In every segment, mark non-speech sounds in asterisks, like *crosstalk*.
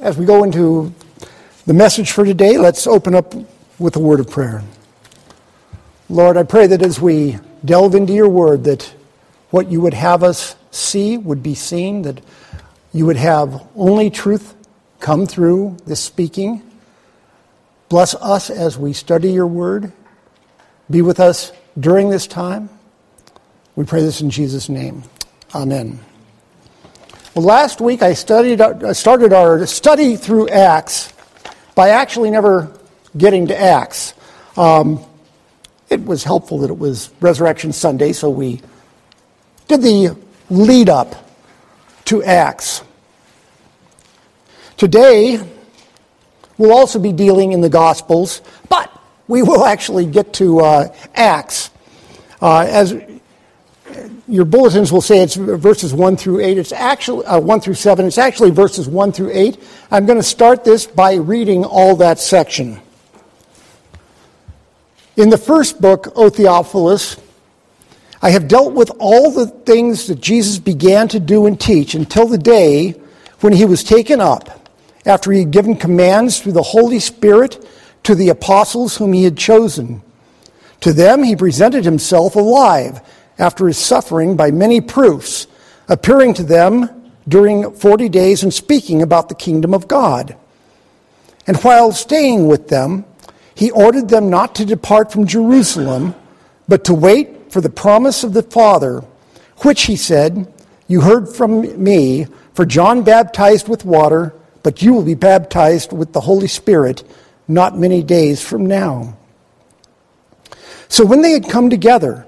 as we go into the message for today, let's open up with a word of prayer. Lord, I pray that as we delve into your word, that what you would have us see would be seen, that you would have only truth come through this speaking. Bless us as we study your word. Be with us during this time. We pray this in Jesus' name. Amen. Well, last week I studied, started our study through Acts by actually never getting to Acts. Um, it was helpful that it was Resurrection Sunday, so we did the lead up to Acts. Today, we'll also be dealing in the Gospels, but we will *laughs* actually get to uh, Acts. Uh, as your bulletins will say it's verses 1 through 8. It's actually uh, 1 through 7. It's actually verses 1 through 8. I'm going to start this by reading all that section. In the first book, O Theophilus, I have dealt with all the things that Jesus began to do and teach until the day when he was taken up, after he had given commands through the Holy Spirit to the apostles whom he had chosen. To them he presented himself alive after his suffering by many proofs, appearing to them during 40 days and speaking about the kingdom of God. And while staying with them, he ordered them not to depart from Jerusalem, but to wait for the promise of the Father, which he said, You heard from me, for John baptized with water, but you will be baptized with the Holy Spirit not many days from now. So when they had come together,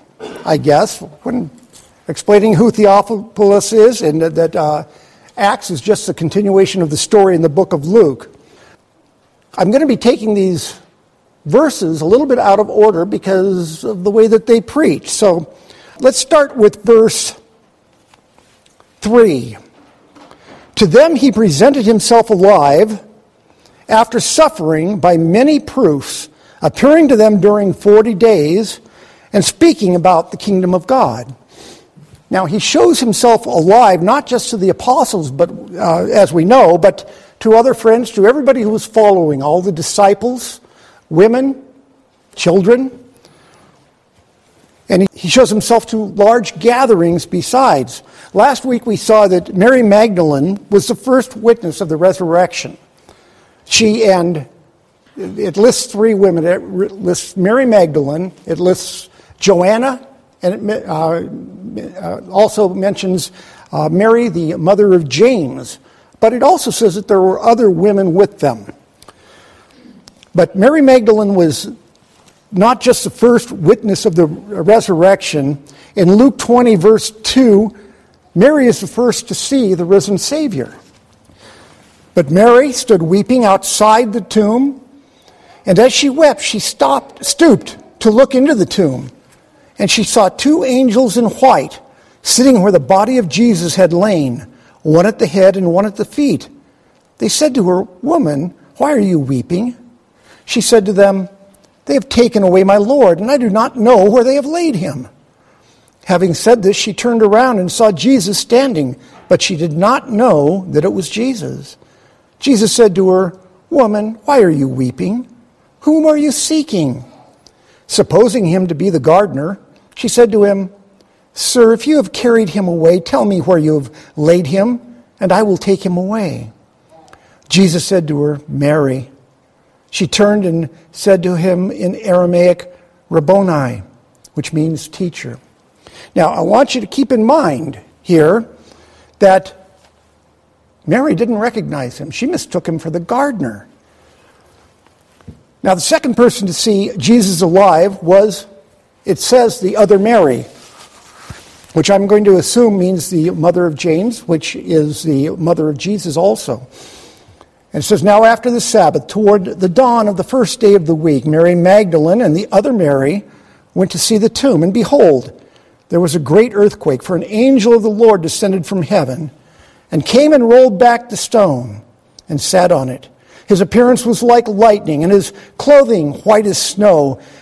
I guess, when explaining who Theophilus is, and that, uh, Acts is just a continuation of the story in the book of Luke. I'm going to be taking these verses a little bit out of order because of the way that they preach. So let's start with verse 3. To them he presented himself alive after suffering by many proofs, appearing to them during 40 days and speaking about the kingdom of God. Now, he shows himself alive not just to the apostles, but uh, as we know, but to other friends, to everybody who was following, all the disciples, women, children. And he shows himself to large gatherings besides. Last week we saw that Mary Magdalene was the first witness of the resurrection. She and it lists three women. It lists Mary Magdalene, it lists Joanna, and it uh, uh, also mentions uh, Mary, the mother of James. But it also says that there were other women with them. But Mary Magdalene was not just the first witness of the resurrection. In Luke 20, verse 2, Mary is the first to see the risen Savior. But Mary stood weeping outside the tomb, and as she wept, she stopped, stooped to look into the tomb and she saw two angels in white sitting where the body of Jesus had lain, one at the head and one at the feet. They said to her, Woman, why are you weeping? She said to them, They have taken away my Lord, and I do not know where they have laid him. Having said this, she turned around and saw Jesus standing, but she did not know that it was Jesus. Jesus said to her, Woman, why are you weeping? Whom are you seeking? Supposing him to be the gardener, she said to him, Sir, if you have carried him away, tell me where you have laid him, and I will take him away. Jesus said to her, Mary. She turned and said to him in Aramaic, Rabboni, which means teacher. Now, I want you to keep in mind here that Mary didn't recognize him. She mistook him for the gardener. Now, the second person to see Jesus alive was, it says, the other Mary, which I'm going to assume means the mother of James, which is the mother of Jesus also. And it says, Now after the Sabbath, toward the dawn of the first day of the week, Mary Magdalene and the other Mary went to see the tomb. And behold, there was a great earthquake, for an angel of the Lord descended from heaven and came and rolled back the stone and sat on it. His appearance was like lightning, and his clothing white as snow.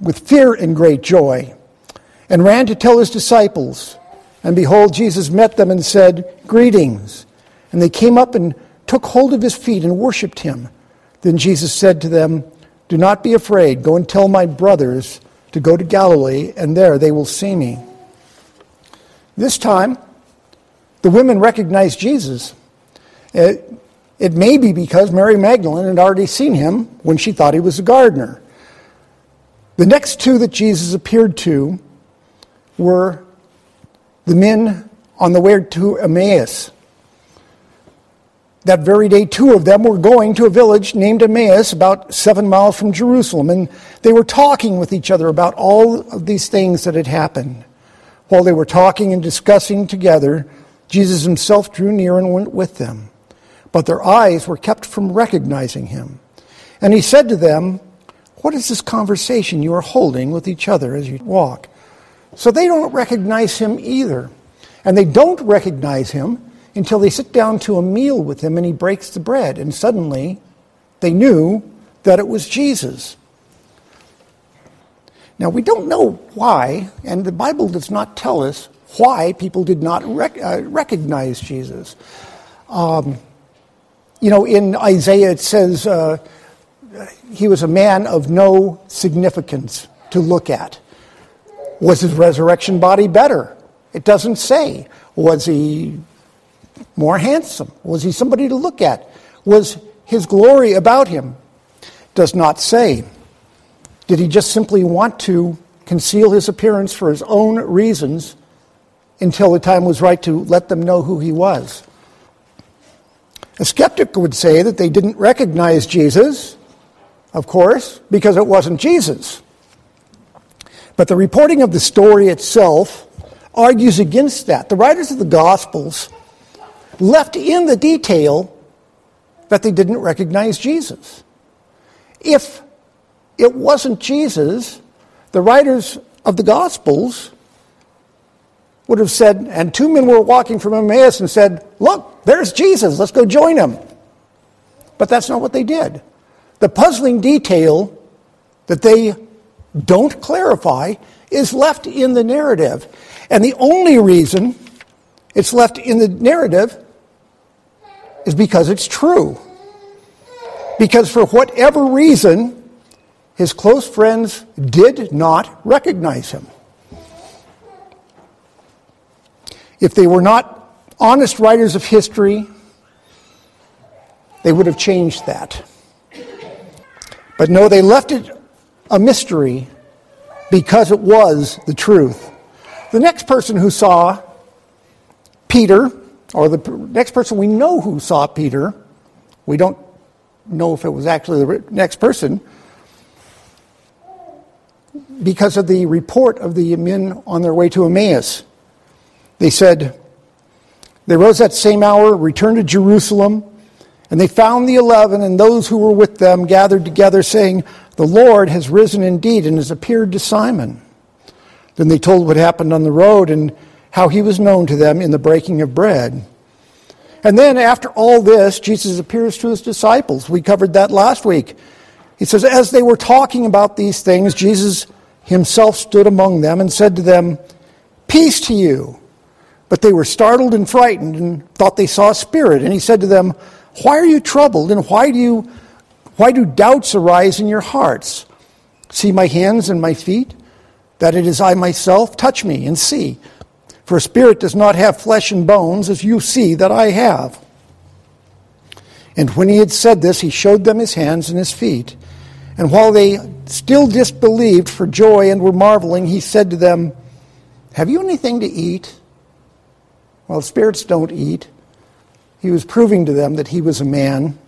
with fear and great joy, and ran to tell his disciples. And behold, Jesus met them and said, Greetings. And they came up and took hold of his feet and worshipped him. Then Jesus said to them, Do not be afraid. Go and tell my brothers to go to Galilee, and there they will see me. This time, the women recognized Jesus. It, it may be because Mary Magdalene had already seen him when she thought he was a gardener. The next two that Jesus appeared to were the men on the way to Emmaus. That very day, two of them were going to a village named Emmaus, about seven miles from Jerusalem, and they were talking with each other about all of these things that had happened. While they were talking and discussing together, Jesus himself drew near and went with them. But their eyes were kept from recognizing him. And he said to them, What is this conversation you are holding with each other as you walk? So they don't recognize him either. And they don't recognize him until they sit down to a meal with him and he breaks the bread. And suddenly they knew that it was Jesus. Now, we don't know why, and the Bible does not tell us why people did not rec- uh, recognize Jesus. Um, you know, in Isaiah it says uh, he was a man of no significance to look at. Was his resurrection body better? It doesn't say. Was he more handsome? Was he somebody to look at? Was his glory about him? Does not say. Did he just simply want to conceal his appearance for his own reasons until the time was right to let them know who he was? A skeptic would say that they didn't recognize Jesus, of course, because it wasn't Jesus. But the reporting of the story itself argues against that. The writers of the Gospels left in the detail that they didn't recognize Jesus. If it wasn't Jesus, the writers of the Gospels would have said, and two men were walking from Emmaus and said, Look, there's Jesus, let's go join him. But that's not what they did. The puzzling detail that they don't clarify is left in the narrative. And the only reason it's left in the narrative is because it's true. Because for whatever reason, his close friends did not recognize him. If they were not honest writers of history, they would have changed that. But no, they left it a mystery because it was the truth. The next person who saw Peter, or the next person we know who saw Peter, we don't know if it was actually the next person, because of the report of the men on their way to Emmaus. They said, They rose that same hour, returned to Jerusalem, and they found the eleven and those who were with them gathered together, saying, The Lord has risen indeed and has appeared to Simon. Then they told what happened on the road and how he was known to them in the breaking of bread. And then, after all this, Jesus appears to his disciples. We covered that last week. He says, As they were talking about these things, Jesus himself stood among them and said to them, Peace to you. But they were startled and frightened and thought they saw a spirit. And he said to them, Why are you troubled and why do, you, why do doubts arise in your hearts? See my hands and my feet, that it is I myself? Touch me and see. For a spirit does not have flesh and bones, as you see that I have. And when he had said this, he showed them his hands and his feet. And while they still disbelieved for joy and were marveling, he said to them, Have you anything to eat? Well, spirits don't eat. He was proving to them that he was a man.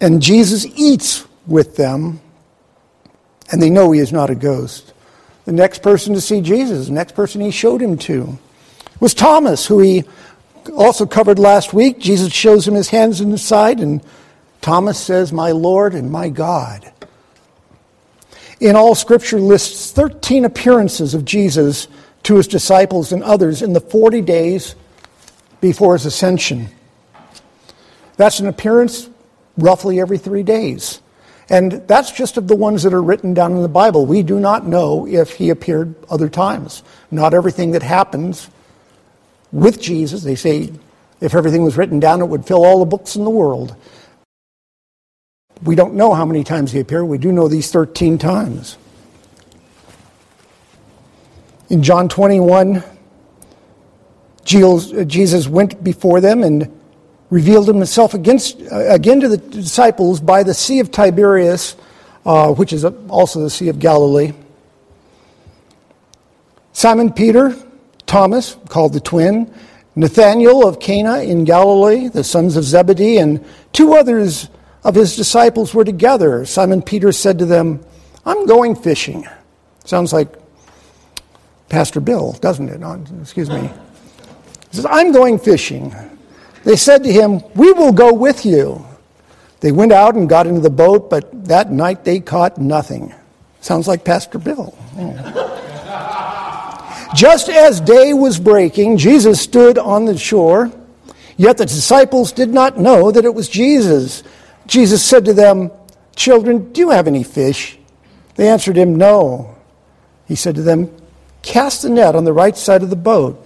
And Jesus eats with them, and they know he is not a ghost. The next person to see Jesus, the next person he showed him to, was Thomas, who he also covered last week. Jesus shows him his hands and his side, and Thomas says, My Lord and my God. In all, Scripture lists 13 appearances of Jesus to his disciples and others in the 40 days before his ascension. That's an appearance roughly every three days. And that's just of the ones that are written down in the Bible. We do not know if he appeared other times. Not everything that happens with Jesus. They say if everything was written down, it would fill all the books in the world. We don't know how many times he appeared. We do know these 13 times. In John 21, Jesus went before them and revealed himself against, again to the disciples by the Sea of Tiberias, uh, which is also the Sea of Galilee. Simon Peter Thomas, called the twin, Nathanael of Cana in Galilee, the sons of Zebedee, and two others of his disciples were together. Simon Peter said to them, I'm going fishing. Sounds like Pastor Bill, doesn't it? excuse me. Says, I'm going fishing. They said to him, We will go with you. They went out and got into the boat, but that night they caught nothing. Sounds like Pastor Bill. *laughs* Just as day was breaking, Jesus stood on the shore, yet the disciples did not know that it was Jesus. Jesus said to them, Children, do you have any fish? They answered him, No. He said to them, Cast the net on the right side of the boat,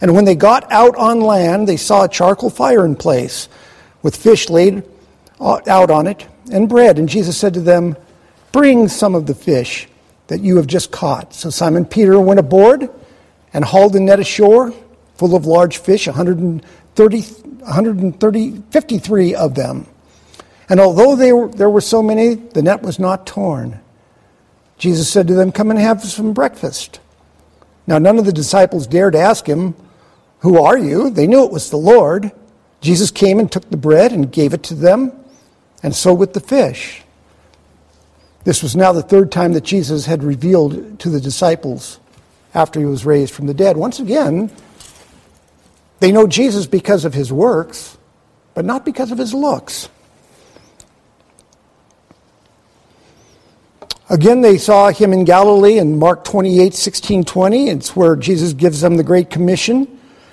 And when they got out on land, they saw a charcoal fire in place, with fish laid uh, out on it, and bread. And Jesus said to them, Bring some of the fish that you have just caught. So Simon Peter went aboard and hauled the net ashore full of large fish, 130, 130 53 of them. And although were, there were so many, the net was not torn. Jesus said to them, Come and have some breakfast. Now, none of the disciples dared ask him, Who are you? They knew it was the Lord. Jesus came and took the bread and gave it to them, and so with the fish. This was now the third time that Jesus had revealed to the disciples after he was raised from the dead. Once again, they know Jesus because of his works, but not because of his looks. Again, they saw him in Galilee in Mark 28, 16, 20. It's where Jesus gives them the Great Commission.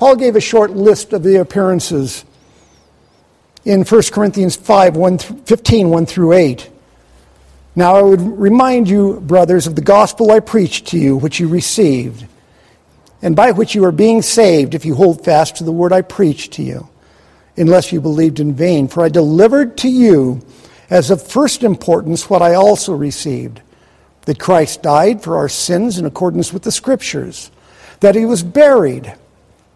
Paul gave a short list of the appearances in 1 Corinthians 5, 1 15, 1 through 8. Now I would remind you, brothers, of the gospel I preached to you, which you received, and by which you are being saved if you hold fast to the word I preached to you, unless you believed in vain. For I delivered to you as of first importance what I also received that Christ died for our sins in accordance with the Scriptures, that he was buried,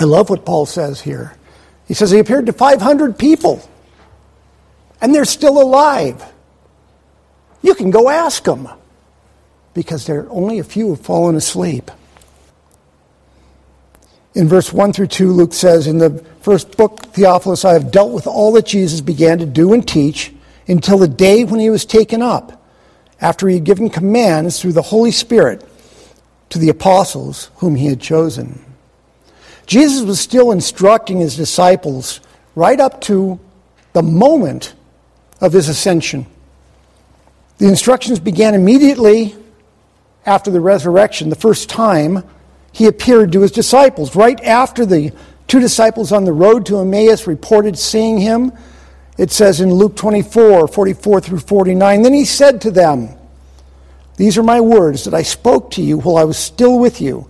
I love what Paul says here. He says he appeared to 500 people, and they're still alive. You can go ask them because there are only a few who have fallen asleep. In verse 1 through 2, Luke says, In the first book, Theophilus, I have dealt with all that Jesus began to do and teach until the day when he was taken up, after he had given commands through the Holy Spirit to the apostles whom he had chosen. Jesus was still instructing his disciples right up to the moment of his ascension. The instructions began immediately after the resurrection, the first time he appeared to his disciples. Right after the two disciples on the road to Emmaus reported seeing him, it says in Luke 24 44 through 49, Then he said to them, These are my words that I spoke to you while I was still with you,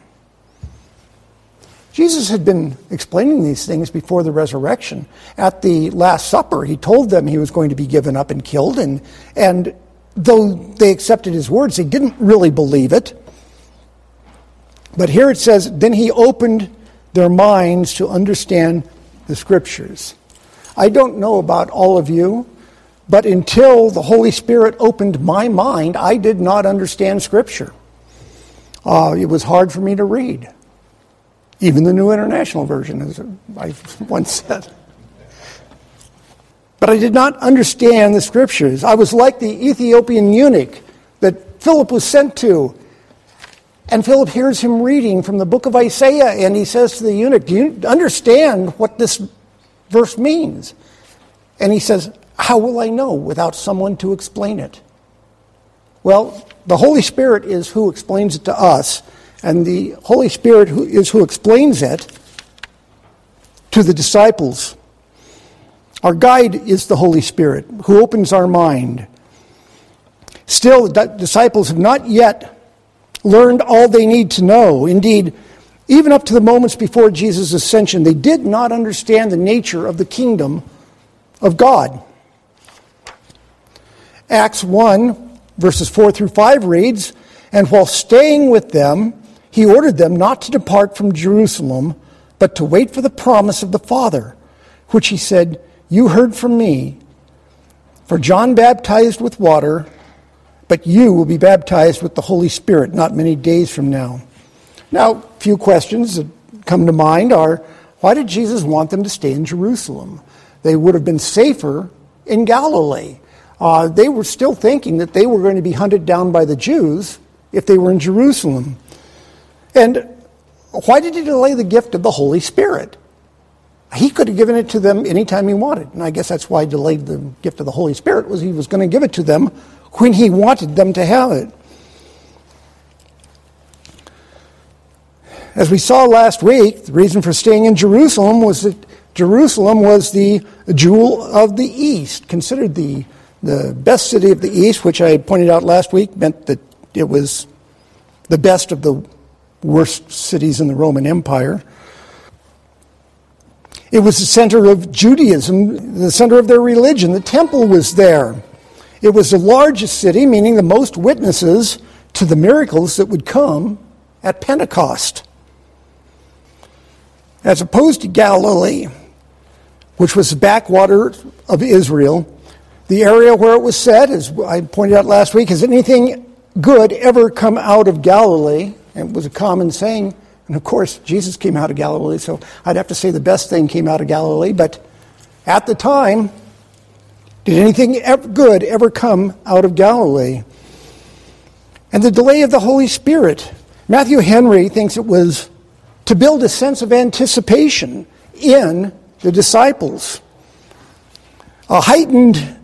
Jesus had been explaining these things before the resurrection. At the Last Supper, he told them he was going to be given up and killed, and, and though they accepted his words, they didn't really believe it. But here it says, Then he opened their minds to understand the scriptures. I don't know about all of you, but until the Holy Spirit opened my mind, I did not understand scripture. Uh, it was hard for me to read, even the New International Version, as I once said. But I did not understand the scriptures. I was like the Ethiopian eunuch that Philip was sent to and Philip hears him reading from the book of Isaiah, and he says to the eunuch, Do you understand what this verse means? And he says, How will I know without someone to explain it? Well, the Holy Spirit is who explains it to us, and the Holy Spirit who is who explains it to the disciples. Our guide is the Holy Spirit who opens our mind. Still, the disciples have not yet learned all they need to know. Indeed, even up to the moments before Jesus' ascension, they did not understand the nature of the kingdom of God. Acts 1, verses 4 through 5 reads And while staying with them, he ordered them not to depart from Jerusalem, but to wait for the promise of the Father, which he said, You heard from me. For John baptized with water but you will be baptized with the Holy Spirit not many days from now. Now, a few questions that come to mind are why did Jesus want them to stay in Jerusalem? They would have been safer in Galilee. Uh, they were still thinking that they were going to be hunted down by the Jews if they were in Jerusalem. And why did he delay the gift of the Holy Spirit? He could have given it to them anytime he wanted. And I guess that's why he delayed the gift of the Holy Spirit was he was going to give it to them when he wanted them to have it. As we saw last week, the reason for staying in Jerusalem was that Jerusalem was the jewel of the East, considered the, the best city of the East, which I pointed out last week meant that it was the best of the worst cities in the Roman Empire. It was the center of Judaism, the center of their religion. The temple was there. It was the largest city, meaning the most witnesses to the miracles that would come at Pentecost. As opposed to Galilee, which was the backwater of Israel, the area where it was said, as I pointed out last week, has anything good ever come out of Galilee? It was a common saying. And of course, Jesus came out of Galilee, so I'd have to say the best thing came out of Galilee. But at the time, did anything good ever come out of Galilee? And the delay of the Holy Spirit. Matthew Henry thinks it was to build a sense of anticipation in the disciples. A heightened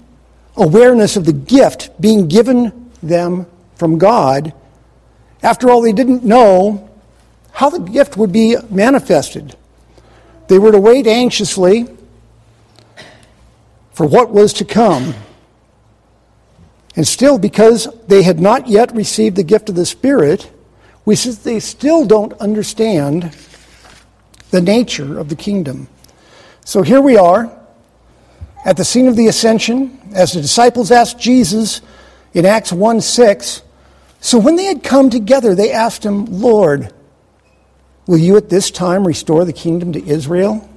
awareness of the gift being given them from God. After all, they didn't know how the gift would be manifested. They were to wait anxiously for what was to come. And still, because they had not yet received the gift of the Spirit, we they still don't understand the nature of the kingdom. So here we are at the scene of the ascension, as the disciples asked Jesus in Acts 1 6. So when they had come together, they asked him, Lord, will you at this time restore the kingdom to Israel?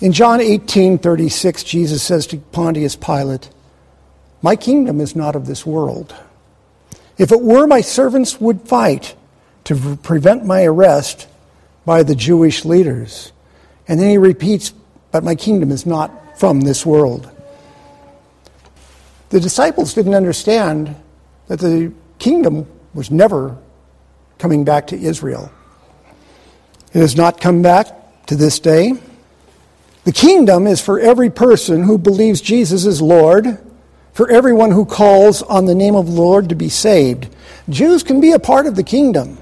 In John 18 36, Jesus says to Pontius Pilate, My kingdom is not of this world. If it were, my servants would fight to prevent my arrest by the Jewish leaders. And then he repeats, But my kingdom is not from this world. The disciples didn't understand that the kingdom was never coming back to Israel. It has not come back to this day. The kingdom is for every person who believes Jesus is Lord, for everyone who calls on the name of the Lord to be saved. Jews can be a part of the kingdom,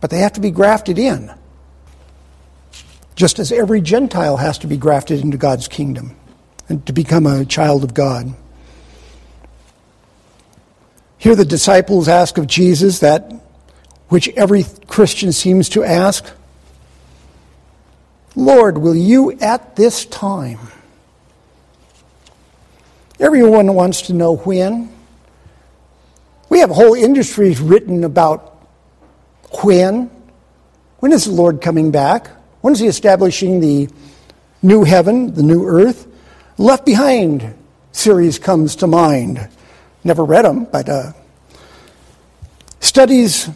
but they have to be grafted in, just as every Gentile has to be grafted into God's kingdom and to become a child of God. Here, the disciples ask of Jesus that which every Christian seems to ask Lord, will you at this time? Everyone wants to know when. We have whole industries written about when. When is the Lord coming back? When is He establishing the new heaven, the new earth? Left Behind series comes to mind. Never read them, but uh, studies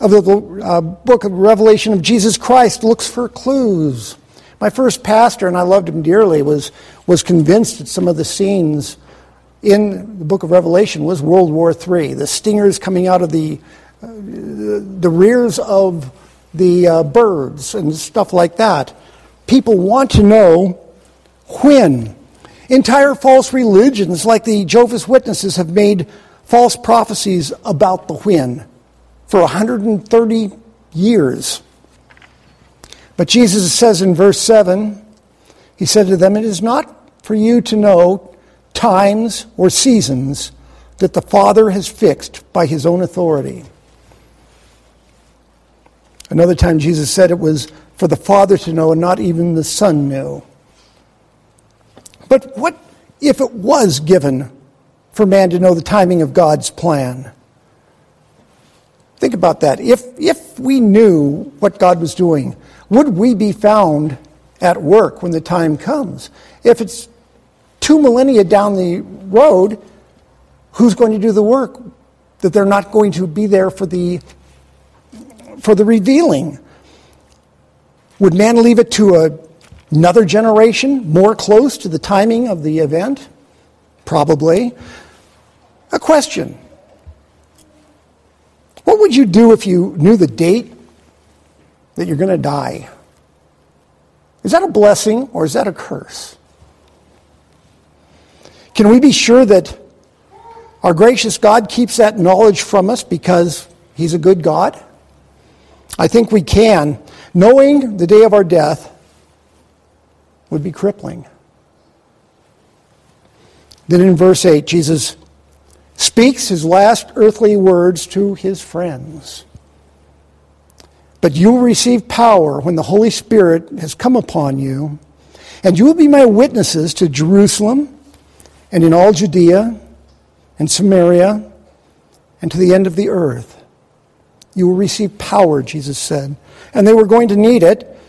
of the uh, book of Revelation of Jesus Christ looks for clues. My first pastor, and I loved him dearly, was, was convinced that some of the scenes in the book of Revelation was World War III. The stingers coming out of the, uh, the rears of the uh, birds and stuff like that. People want to know when. Entire false religions, like the Jehovah's Witnesses, have made false prophecies about the when for 130 years. But Jesus says in verse 7, He said to them, It is not for you to know times or seasons that the Father has fixed by His own authority. Another time Jesus said it was for the Father to know and not even the Son knew. But what if it was given for man to know the timing of God's plan? Think about that. If, if we knew what God was doing, would we be found at work when the time comes? If it's two millennia down the road, who's going to do the work? That they're not going to be there for the, for the revealing. Would man leave it to a, another generation more close to the timing of the event? Probably. A question what would you do if you knew the date that you're going to die? Is that a blessing or is that a curse? Can we be sure that our gracious God keeps that knowledge from us because He's a good God? I think we can. Knowing the day of our death would be crippling. Then in verse 8, Jesus speaks his last earthly words to his friends. But you will receive power when the Holy Spirit has come upon you, and you will be my witnesses to Jerusalem and in all Judea and Samaria and to the end of the earth. You will receive power, Jesus said. And they were going to need it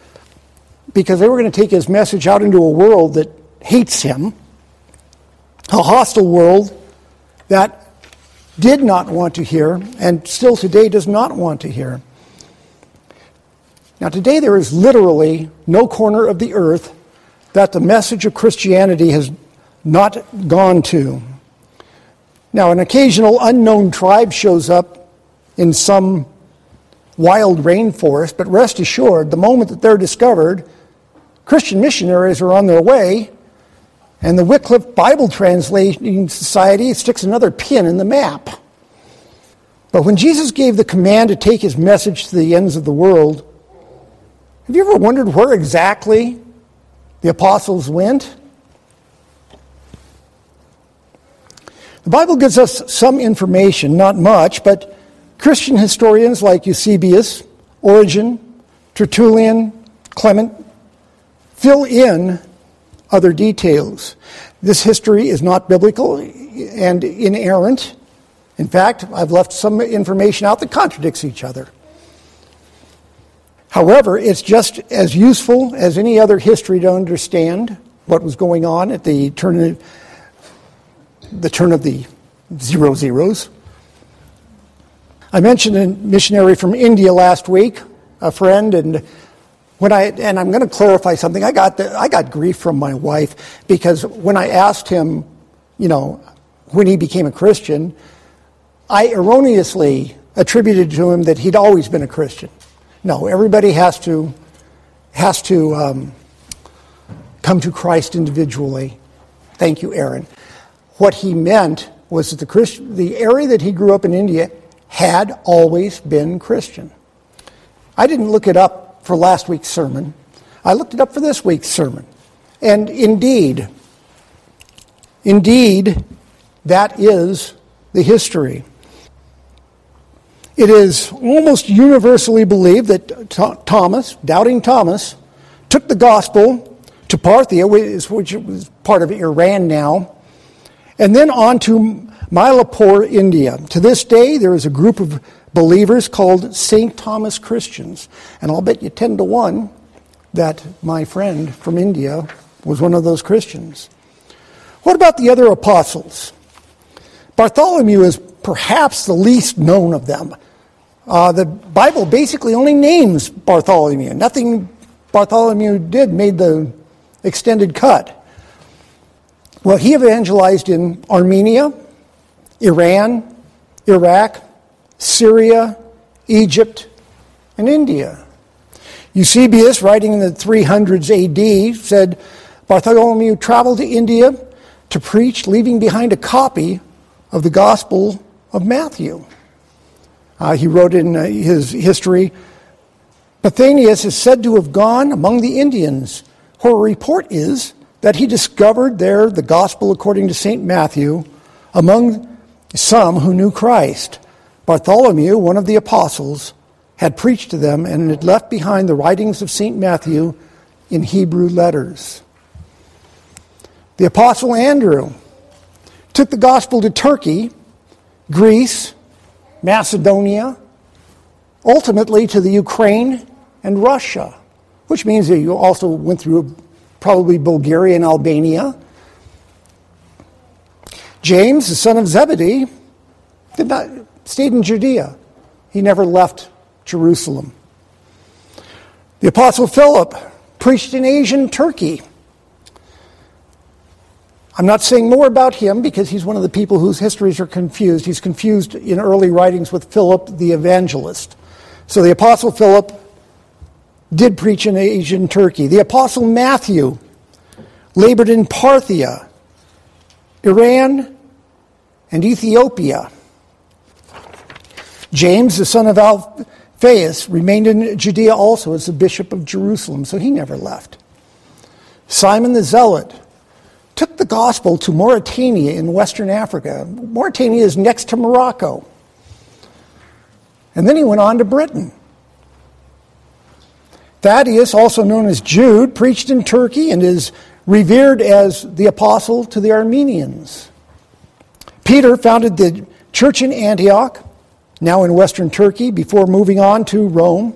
because they were going to take his message out into a world that hates him, a hostile world that did not want to hear, and still today does not want to hear. Now, today there is literally no corner of the earth that the message of Christianity has not gone to. Now, an occasional unknown tribe shows up in some wild rainforest, but rest assured, the moment that they're discovered, Christian missionaries are on their way And the Wycliffe Bible Translating Society sticks another pin in the map. But when Jesus gave the command to take his message to the ends of the world, have you ever wondered where exactly the apostles went? The Bible gives us some information, not much, but Christian historians like Eusebius, Origen, Tertullian, Clement fill in other details. This history is not biblical and inerrant. In fact, I've left some information out that contradicts each other. However, it's just as useful as any other history to understand what was going on at the turn of the, turn of the zero zeros. I mentioned a missionary from India last week, a friend, and when I and I'm going to clarify something. I got the, I got grief from my wife because when I asked him, you know, when he became a Christian, I erroneously attributed to him that he'd always been a Christian. No, everybody has to has to um, come to Christ individually. Thank you, Aaron. What he meant was that the Christ, the area that he grew up in India had always been Christian. I didn't look it up for last week's sermon. I looked it up for this week's sermon. And indeed, indeed, that is the history. It is almost universally believed that Thomas, doubting Thomas, took the gospel to Parthia, which was part of Iran now, and then on to Mylapore, India. To this day, there is a group of believers called St. Thomas Christians. And I'll bet you 10 to 1 that my friend from India was one of those Christians. What about the other apostles? Bartholomew is perhaps the least known of them. Uh, the Bible basically only names Bartholomew. Nothing Bartholomew did made the extended cut. Well, he evangelized in Armenia, Iran, Iraq, Syria, Egypt, and India. Eusebius, writing in the 300s AD, said Bartholomew traveled to India to preach, leaving behind a copy of the Gospel of Matthew. Uh, he wrote in uh, his history Pantaenus is said to have gone among the Indians, where report is that he discovered there the Gospel according to St. Matthew among some who knew Christ. Bartholomew, one of the apostles, had preached to them and had left behind the writings of St. Matthew in Hebrew letters. The apostle Andrew took the gospel to Turkey, Greece, Macedonia, ultimately to the Ukraine and Russia, which means that you also went through probably Bulgaria and Albania. James, the son of Zebedee, did not stayed in Judea. He never left Jerusalem. The Apostle Philip preached in Asian Turkey. I'm not saying more about him because he's one of the people whose histories are confused. He's confused in early writings with Philip the evangelist. So the Apostle Philip did preach in Asian Turkey. The Apostle Matthew labored in Parthia, Iran, and Ethiopia. James, the son of Alphaeus, remained in Judea also as the bishop of Jerusalem, so he never left. Simon the Zealot took the gospel to Mauritania in Western Africa. Mauritania is next to Morocco. And then he went on to Britain. Thaddeus, also known as Jude, preached in Turkey and is revered as the apostle to the Armenians. Peter founded the church in Antioch now in western Turkey, before moving on to Rome.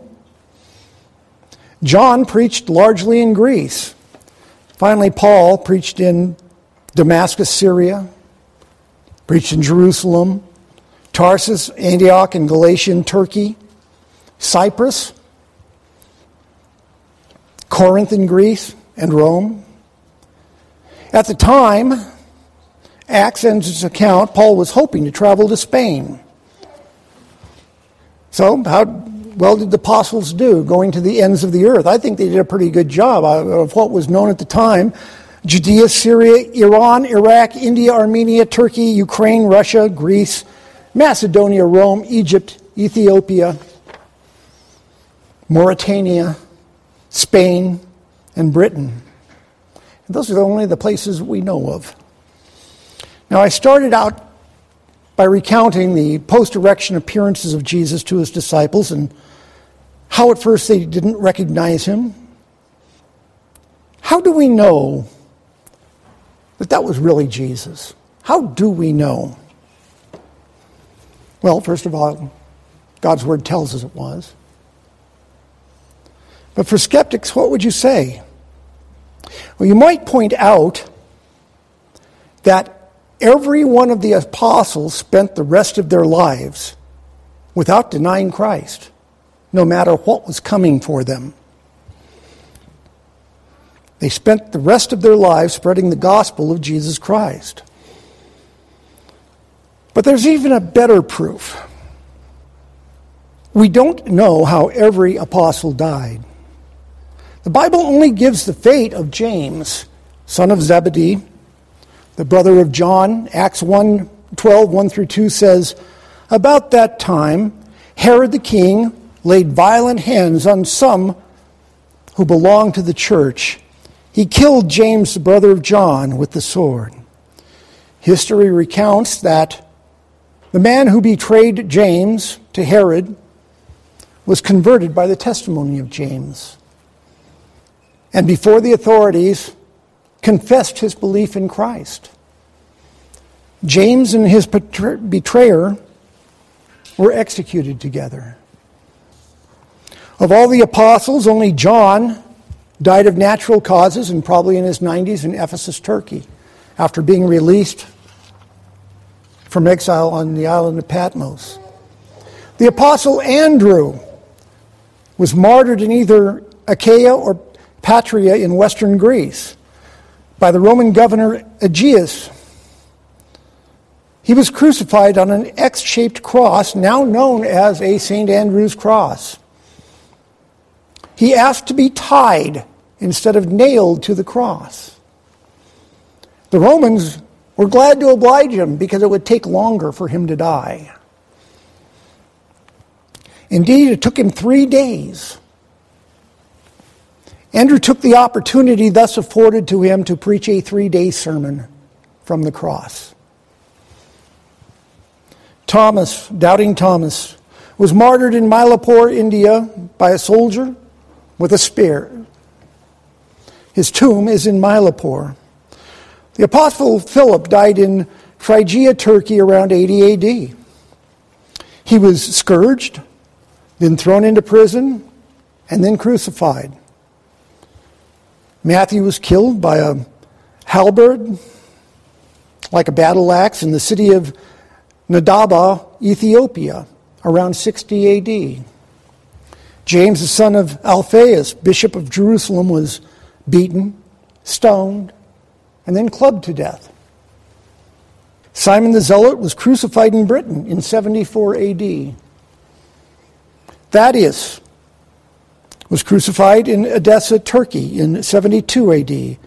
John preached largely in Greece. Finally, Paul preached in Damascus, Syria, preached in Jerusalem, Tarsus, Antioch, and Galatian Turkey, Cyprus, Corinth in Greece, and Rome. At the time, Acts ends its account, Paul was hoping to travel to Spain. So, how well did the apostles do going to the ends of the earth? I think they did a pretty good job of what was known at the time. Judea, Syria, Iran, Iraq, India, Armenia, Turkey, Ukraine, Russia, Greece, Macedonia, Rome, Egypt, Ethiopia, Mauritania, Spain, and Britain. Those are only the places we know of. Now, I started out by recounting the post resurrection appearances of Jesus to his disciples and how at first they didn't recognize him. How do we know that that was really Jesus? How do we know? Well, first of all, God's word tells us it was. But for skeptics, what would you say? Well, you might point out that every one of the apostles spent the rest of their lives without denying Christ, no matter what was coming for them. They spent the rest of their lives spreading the gospel of Jesus Christ. But there's even a better proof. We don't know how every apostle died. The Bible only gives the fate of James, son of Zebedee, the brother of John. Acts 1 12, 1 through 2 says, About that time, Herod the king laid violent hands on some who belonged to the church. He killed James, the brother of John, with the sword. History recounts that the man who betrayed James to Herod was converted by the testimony of James and before the authorities confessed his belief in Christ. James and his betrayer were executed together. Of all the apostles, only John died of natural causes and probably in his 90s in Ephesus, Turkey, after being released from exile on the island of Patmos. The apostle Andrew was martyred in either Achaia or Patrae in western Greece by the Roman governor Aegeus. He was crucified on an X shaped cross, now known as a St. Andrew's cross. He asked to be tied instead of nailed to the cross. The Romans were glad to oblige him because it would take longer for him to die. Indeed, it took him three days Andrew took the opportunity thus afforded to him to preach a three day sermon from the cross. Thomas, doubting Thomas, was martyred in Mylapore, India, by a soldier with a spear. His tomb is in Mylapore. The Apostle Philip died in Phrygia, Turkey, around 80 AD. He was scourged, then thrown into prison, and then crucified. Matthew was killed by a halberd, like a battle axe, in the city of Nadaba, Ethiopia, around 60 AD. James, the son of Alphaeus, bishop of Jerusalem, was beaten, stoned, and then clubbed to death. Simon the Zealot was crucified in Britain in 74 AD. Thaddeus, was crucified in Edessa, Turkey in 72 AD.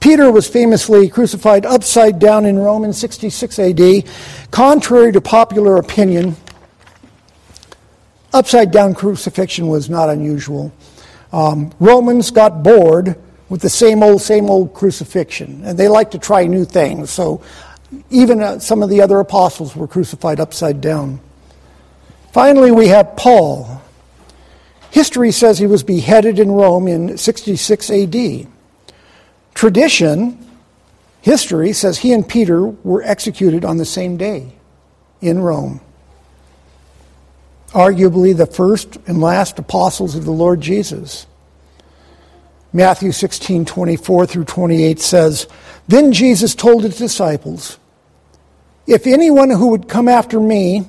Peter was famously crucified upside down in Rome in 66 AD. Contrary to popular opinion, upside down crucifixion was not unusual. Um, Romans got bored with the same old, same old crucifixion, and they like to try new things. So even uh, some of the other apostles were crucified upside down. Finally, we have Paul, History says he was beheaded in Rome in 66 AD. Tradition, history, says he and Peter were executed on the same day in Rome. Arguably the first and last apostles of the Lord Jesus. Matthew 16, 24 through 28 says, Then Jesus told his disciples, If anyone who would come after me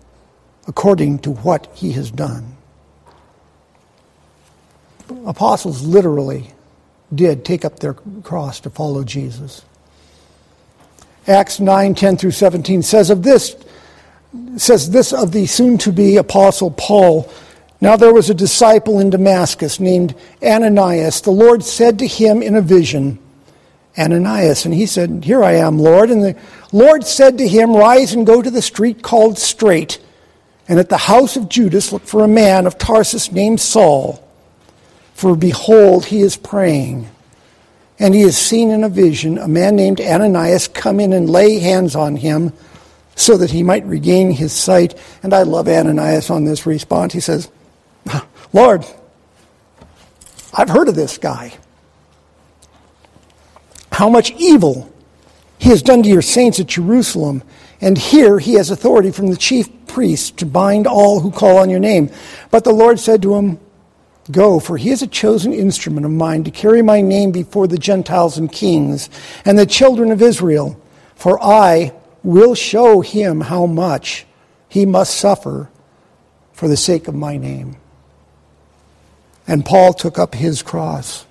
according to what he has done. Apostles literally did take up their cross to follow Jesus. Acts 9, 10 through 17 says of this, says this of the soon to be apostle Paul. Now there was a disciple in Damascus named Ananias. The Lord said to him in a vision, Ananias. And he said, Here I am, Lord. And the Lord said to him, Rise and go to the street called Straight, and at the house of Judas look for a man of Tarsus named Saul. For behold, he is praying. And he has seen in a vision a man named Ananias come in and lay hands on him so that he might regain his sight. And I love Ananias on this response. He says, *laughs* Lord, I've heard of this guy. How much evil he has done to your saints at Jerusalem. And here he has authority from the chief priests to bind all who call on your name. But the Lord said to him, Go, for he is a chosen instrument of mine to carry my name before the Gentiles and kings and the children of Israel. For I will show him how much he must suffer for the sake of my name. And Paul took up his cross.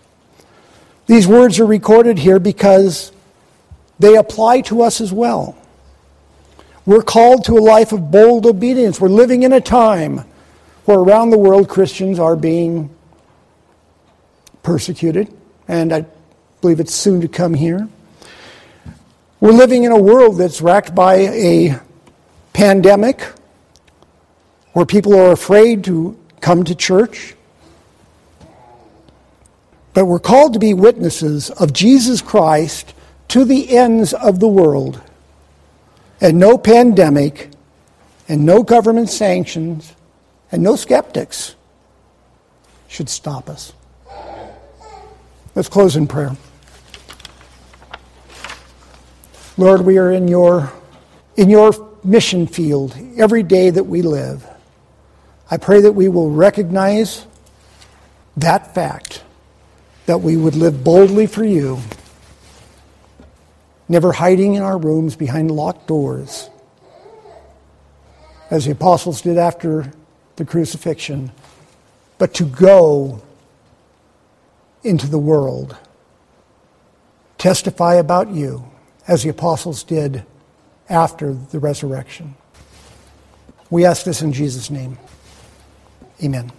These words are recorded here because they apply to us as well. We're called to a life of bold obedience. We're living in a time where around the world Christians are being persecuted, and I believe it's soon to come here. We're living in a world that's racked by a pandemic where people are afraid to come to church. But we're called to be witnesses of Jesus Christ to the ends of the world. And no pandemic, and no government sanctions, and no skeptics should stop us. Let's close in prayer. Lord, we are in your, in your mission field every day that we live. I pray that we will recognize that fact that we would live boldly for you, never hiding in our rooms behind locked doors, as the apostles did after the crucifixion, but to go into the world, testify about you, as the apostles did after the resurrection. We ask this in Jesus' name. Amen.